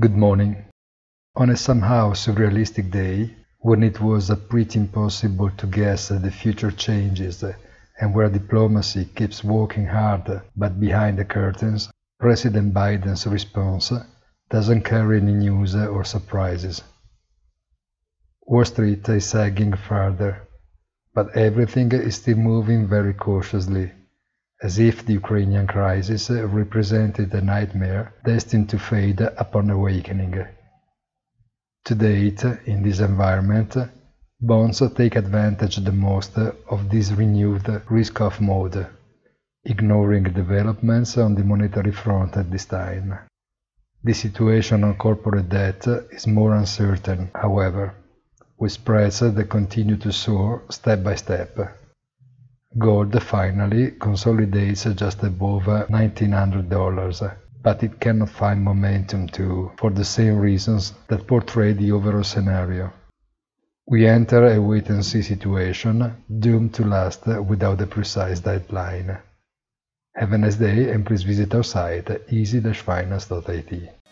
Good morning. On a somehow surrealistic day, when it was pretty impossible to guess the future changes uh, and where diplomacy keeps working hard uh, but behind the curtains, President Biden's response uh, doesn't carry any news or surprises. Wall Street is sagging further, but everything is still moving very cautiously, as if the Ukrainian crisis represented a nightmare destined to fade upon awakening. To date, in this environment, bonds take advantage the most of this renewed risk-off mode, ignoring developments on the monetary front at this time. The situation on corporate debt is more uncertain, however with spreads that continue to soar step by step. Gold finally consolidates just above $1,900, but it cannot find momentum too, for the same reasons that portray the overall scenario. We enter a wait-and-see situation, doomed to last without a precise deadline. Have a nice day and please visit our site easy-finance.it.